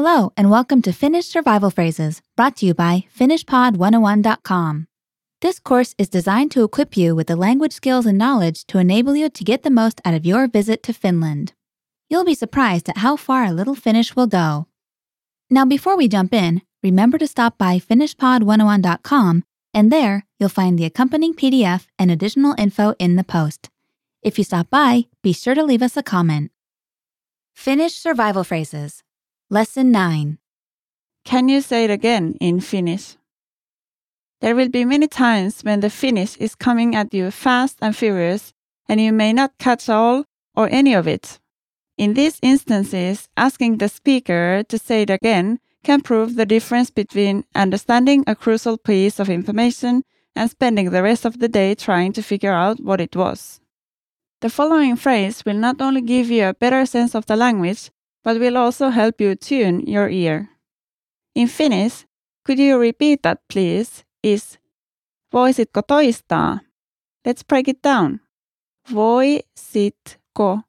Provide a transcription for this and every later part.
Hello, and welcome to Finnish Survival Phrases, brought to you by FinnishPod101.com. This course is designed to equip you with the language skills and knowledge to enable you to get the most out of your visit to Finland. You'll be surprised at how far a little Finnish will go. Now, before we jump in, remember to stop by FinnishPod101.com, and there you'll find the accompanying PDF and additional info in the post. If you stop by, be sure to leave us a comment. Finnish Survival Phrases Lesson 9 Can you say it again in Finnish? There will be many times when the Finnish is coming at you fast and furious, and you may not catch all or any of it. In these instances, asking the speaker to say it again can prove the difference between understanding a crucial piece of information and spending the rest of the day trying to figure out what it was. The following phrase will not only give you a better sense of the language, but will also help you tune your ear. In Finnish, could you repeat that please? Is voisitko toistaa? Let's break it down. Voisitko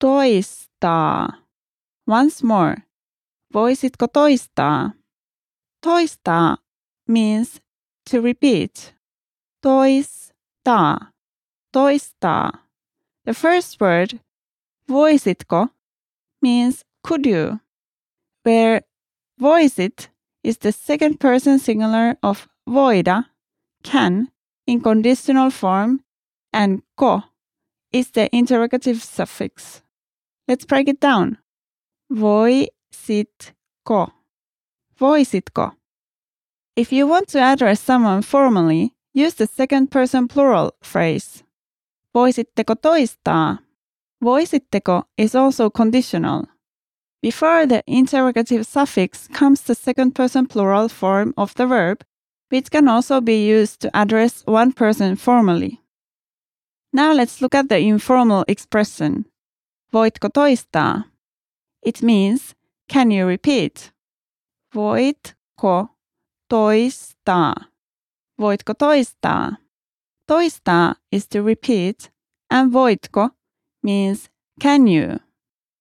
toistaa? Once more. Voisitko toistaa? Toistaa means to repeat. Toistaa. Toistaa. The first word, voisitko, means could you, where voisit is the second person singular of voida, can, in conditional form, and ko is the interrogative suffix. Let's break it down. Voisitko. Voisitko. If you want to address someone formally, use the second person plural phrase. Voisitteko toistaa? Voisitteko is also conditional. Before the interrogative suffix comes the second person plural form of the verb, which can also be used to address one person formally. Now let's look at the informal expression. Voitko toistaa? It means, can you repeat? Voitko toistaa? Voitko toistaa? Toistaa is to repeat, and voitko means can you.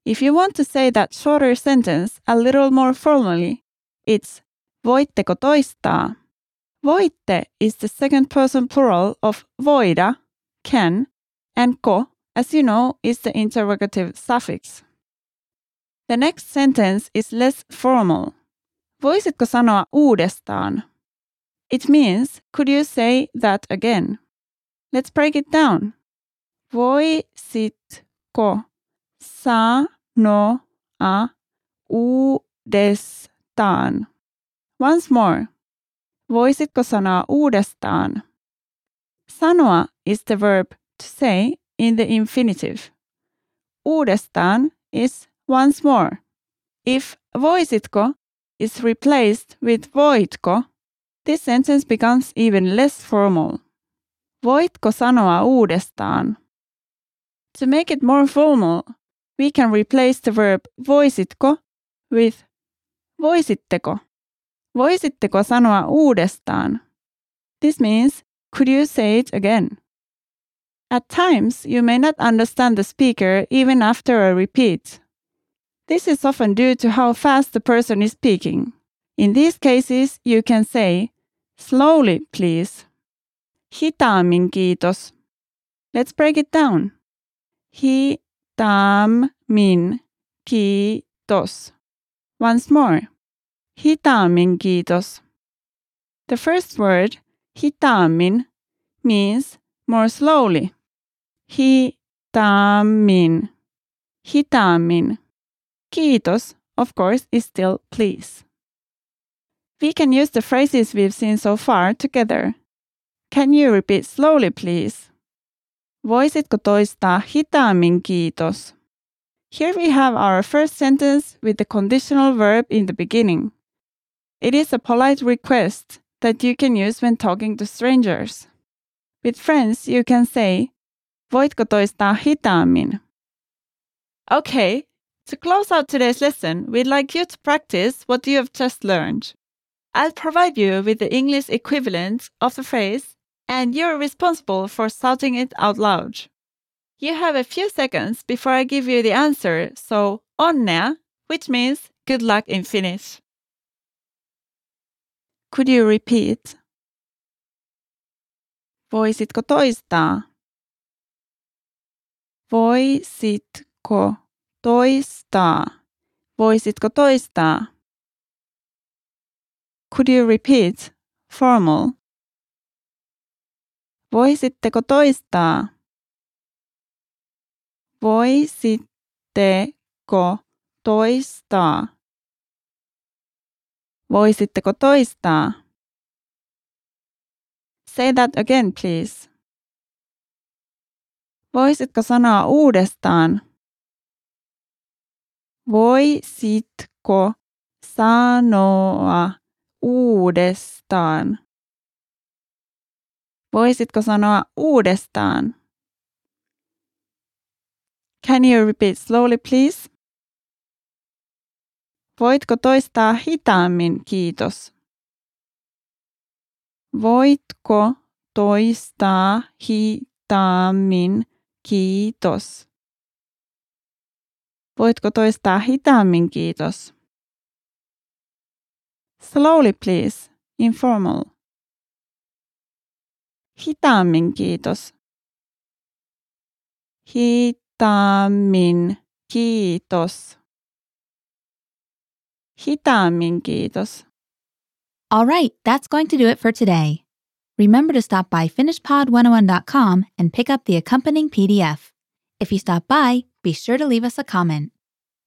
If you want to say that shorter sentence a little more formally, it's voitteko toistaa? Voitte is the second person plural of voida, can, and ko, as you know, is the interrogative suffix. The next sentence is less formal. Voisitko sanoa uudestaan? It means, could you say that again? Let's break it down. Voisitko sanoa uudestaan? Once more. Voisitko sanoa uudestaan? Sanoa is the verb to say in the infinitive. Uudestaan is once more. If voisitko is replaced with voitko, this sentence becomes even less formal. Voitko sanoa uudestaan? To make it more formal, we can replace the verb voisitko with voisitteko. Voisitteko sanoa uudestaan? This means, could you say it again? At times, you may not understand the speaker even after a repeat. This is often due to how fast the person is speaking. In these cases, you can say, slowly, please. Hitaammin kiitos. Let's break it down. Hitaammin kiitos. Once more. Hitaammin kiitos. The first word, hitaammin, means more slowly. Hitaammin. Hitaammin. Kiitos, of course, is still please. We can use the phrases we've seen so far together. Can you repeat slowly, please? Voisitko toistaa hitaammin kiitos? Here we have our first sentence with the conditional verb in the beginning. It is a polite request that you can use when talking to strangers. With friends, you can say, Voitko toistaa hitaammin? Okay, to close out today's lesson, we'd like you to practice what you have just learned. I'll provide you with the English equivalent of the phrase, and you're responsible for shouting it out loud. You have a few seconds before I give you the answer, so onnea, which means Good luck in Finnish. Could you repeat? Voisitko toistaa? Voisitko toistaa? Voisitko toistaa? Could you repeat? Formal. Voisitteko toistaa? Voisitteko toistaa? Voisitteko toistaa? Say that again, please. Voisitko sanoa uudestaan? Voisitko sanoa uudestaan? Voisitko sanoa uudestaan? Can you repeat slowly, please? Voitko toistaa hitaammin, kiitos? Voitko toistaa hitaammin, kiitos? Voitko toistaa hitaammin, kiitos? Slowly, please. Informal. Hitaammin, kiitos. Hitaammin, kiitos. Hitaammin, kiitos. All right, that's going to do it for today. Remember to stop by finnishpod101.com and pick up the accompanying PDF. If you stop by, be sure to leave us a comment.